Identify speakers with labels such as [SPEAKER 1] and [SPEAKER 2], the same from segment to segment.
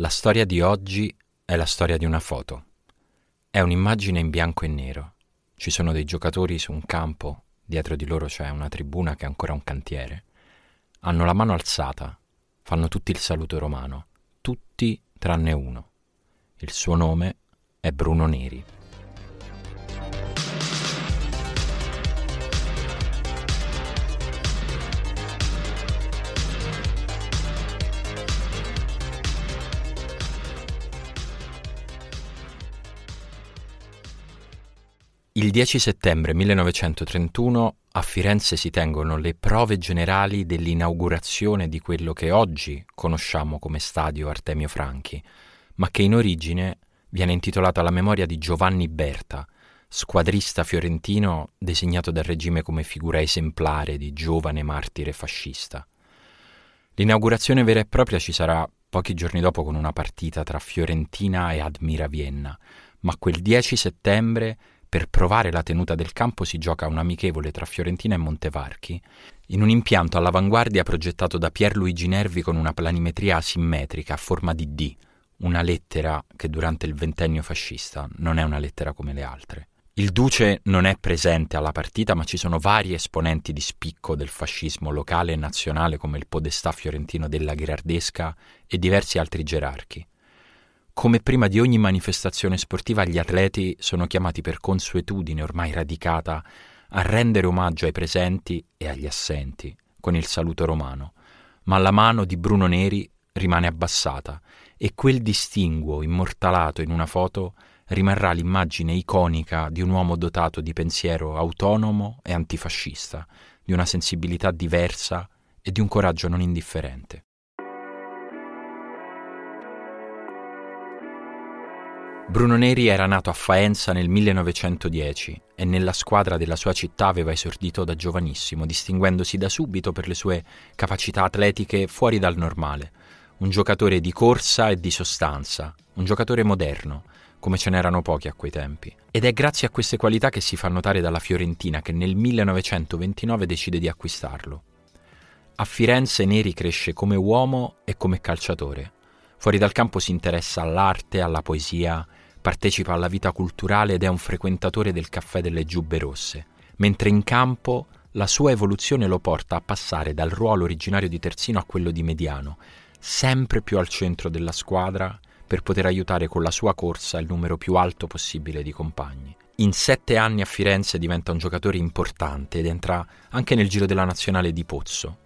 [SPEAKER 1] La storia di oggi è la storia di una foto. È un'immagine in bianco e nero. Ci sono dei giocatori su un campo, dietro di loro c'è una tribuna che è ancora un cantiere. Hanno la mano alzata, fanno tutti il saluto romano, tutti tranne uno. Il suo nome è Bruno Neri. Il 10 settembre 1931 a Firenze si tengono le prove generali dell'inaugurazione di quello che oggi conosciamo come Stadio Artemio Franchi, ma che in origine viene intitolato alla memoria di Giovanni Berta, squadrista fiorentino designato dal regime come figura esemplare di giovane martire fascista. L'inaugurazione vera e propria ci sarà pochi giorni dopo con una partita tra Fiorentina e Admira Vienna, ma quel 10 settembre per provare la tenuta del campo si gioca un amichevole tra Fiorentina e Montevarchi, in un impianto all'avanguardia progettato da Pierluigi Nervi con una planimetria asimmetrica a forma di D, una lettera che durante il ventennio fascista non è una lettera come le altre. Il duce non è presente alla partita, ma ci sono vari esponenti di spicco del fascismo locale e nazionale come il podestà fiorentino della Gherardesca e diversi altri gerarchi. Come prima di ogni manifestazione sportiva, gli atleti sono chiamati per consuetudine ormai radicata a rendere omaggio ai presenti e agli assenti con il saluto romano, ma la mano di Bruno Neri rimane abbassata e quel distinguo immortalato in una foto rimarrà l'immagine iconica di un uomo dotato di pensiero autonomo e antifascista, di una sensibilità diversa e di un coraggio non indifferente. Bruno Neri era nato a Faenza nel 1910 e nella squadra della sua città aveva esordito da giovanissimo, distinguendosi da subito per le sue capacità atletiche fuori dal normale. Un giocatore di corsa e di sostanza, un giocatore moderno, come ce n'erano pochi a quei tempi. Ed è grazie a queste qualità che si fa notare dalla Fiorentina che nel 1929 decide di acquistarlo. A Firenze Neri cresce come uomo e come calciatore. Fuori dal campo si interessa all'arte, alla poesia, partecipa alla vita culturale ed è un frequentatore del caffè delle giubbe rosse, mentre in campo la sua evoluzione lo porta a passare dal ruolo originario di terzino a quello di mediano, sempre più al centro della squadra per poter aiutare con la sua corsa il numero più alto possibile di compagni. In sette anni a Firenze diventa un giocatore importante ed entra anche nel giro della nazionale di Pozzo.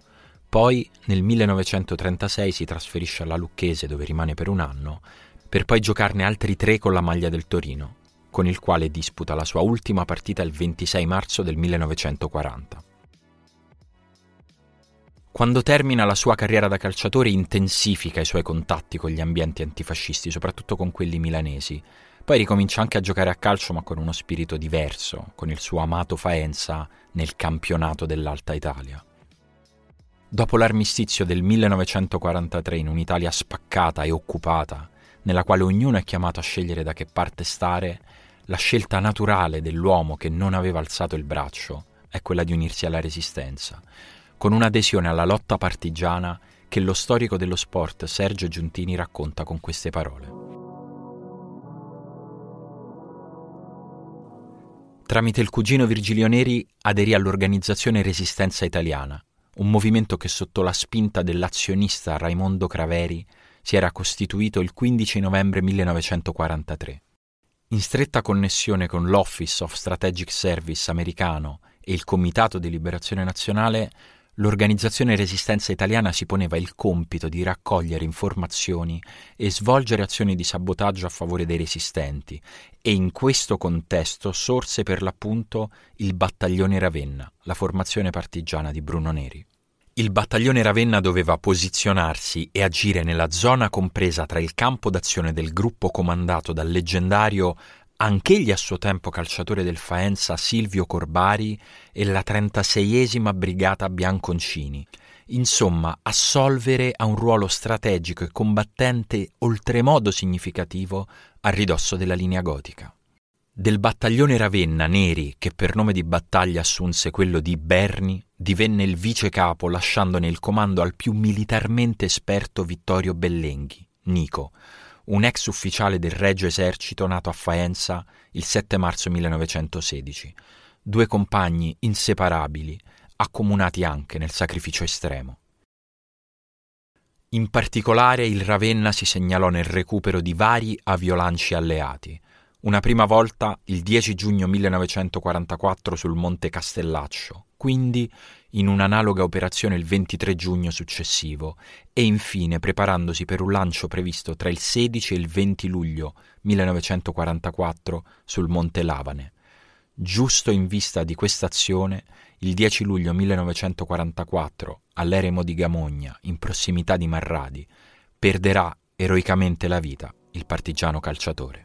[SPEAKER 1] Poi nel 1936 si trasferisce alla Lucchese dove rimane per un anno per poi giocarne altri tre con la maglia del Torino, con il quale disputa la sua ultima partita il 26 marzo del 1940. Quando termina la sua carriera da calciatore intensifica i suoi contatti con gli ambienti antifascisti, soprattutto con quelli milanesi. Poi ricomincia anche a giocare a calcio ma con uno spirito diverso, con il suo amato Faenza nel campionato dell'Alta Italia. Dopo l'armistizio del 1943 in un'Italia spaccata e occupata, nella quale ognuno è chiamato a scegliere da che parte stare, la scelta naturale dell'uomo che non aveva alzato il braccio è quella di unirsi alla resistenza, con un'adesione alla lotta partigiana che lo storico dello sport Sergio Giuntini racconta con queste parole. Tramite il cugino Virgilio Neri aderì all'organizzazione Resistenza Italiana, un movimento che sotto la spinta dell'azionista Raimondo Craveri si era costituito il 15 novembre 1943. In stretta connessione con l'Office of Strategic Service americano e il Comitato di Liberazione Nazionale, l'organizzazione Resistenza Italiana si poneva il compito di raccogliere informazioni e svolgere azioni di sabotaggio a favore dei resistenti e in questo contesto sorse per l'appunto il Battaglione Ravenna, la formazione partigiana di Bruno Neri. Il battaglione Ravenna doveva posizionarsi e agire nella zona compresa tra il campo d'azione del gruppo comandato dal leggendario anch'egli a suo tempo calciatore del Faenza Silvio Corbari e la 36esima Brigata Bianconcini. Insomma, assolvere a un ruolo strategico e combattente oltremodo significativo a ridosso della linea gotica. Del battaglione Ravenna Neri, che per nome di battaglia assunse quello di Berni, divenne il vice capo lasciandone il comando al più militarmente esperto Vittorio Bellenghi, Nico, un ex ufficiale del Regio Esercito nato a Faenza il 7 marzo 1916, due compagni inseparabili, accomunati anche nel sacrificio estremo. In particolare il Ravenna si segnalò nel recupero di vari aviolanci alleati, una prima volta il 10 giugno 1944 sul Monte Castellaccio, quindi in un'analoga operazione il 23 giugno successivo e infine preparandosi per un lancio previsto tra il 16 e il 20 luglio 1944 sul Monte Lavane. Giusto in vista di questa azione, il 10 luglio 1944, all'eremo di Gamogna, in prossimità di Marradi, perderà eroicamente la vita il partigiano calciatore.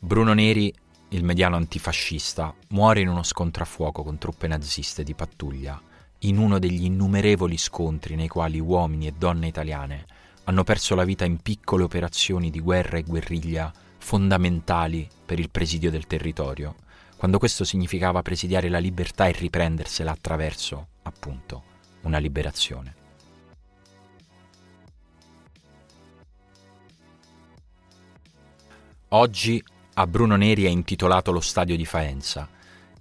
[SPEAKER 1] Bruno Neri, il mediano antifascista, muore in uno scontro a fuoco con truppe naziste di pattuglia, in uno degli innumerevoli scontri nei quali uomini e donne italiane hanno perso la vita in piccole operazioni di guerra e guerriglia fondamentali per il presidio del territorio, quando questo significava presidiare la libertà e riprendersela attraverso, appunto, una liberazione. Oggi a Bruno Neri è intitolato lo stadio di Faenza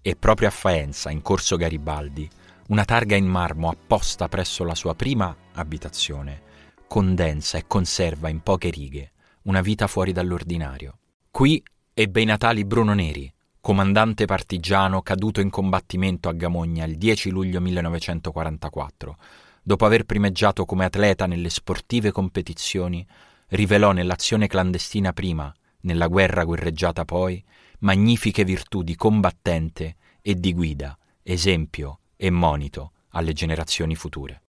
[SPEAKER 1] e proprio a Faenza, in corso Garibaldi, una targa in marmo apposta presso la sua prima abitazione condensa e conserva in poche righe una vita fuori dall'ordinario. Qui ebbe i natali Bruno Neri, comandante partigiano caduto in combattimento a Gamogna il 10 luglio 1944. Dopo aver primeggiato come atleta nelle sportive competizioni, rivelò nell'azione clandestina prima nella guerra guerreggiata poi, magnifiche virtù di combattente e di guida, esempio e monito alle generazioni future.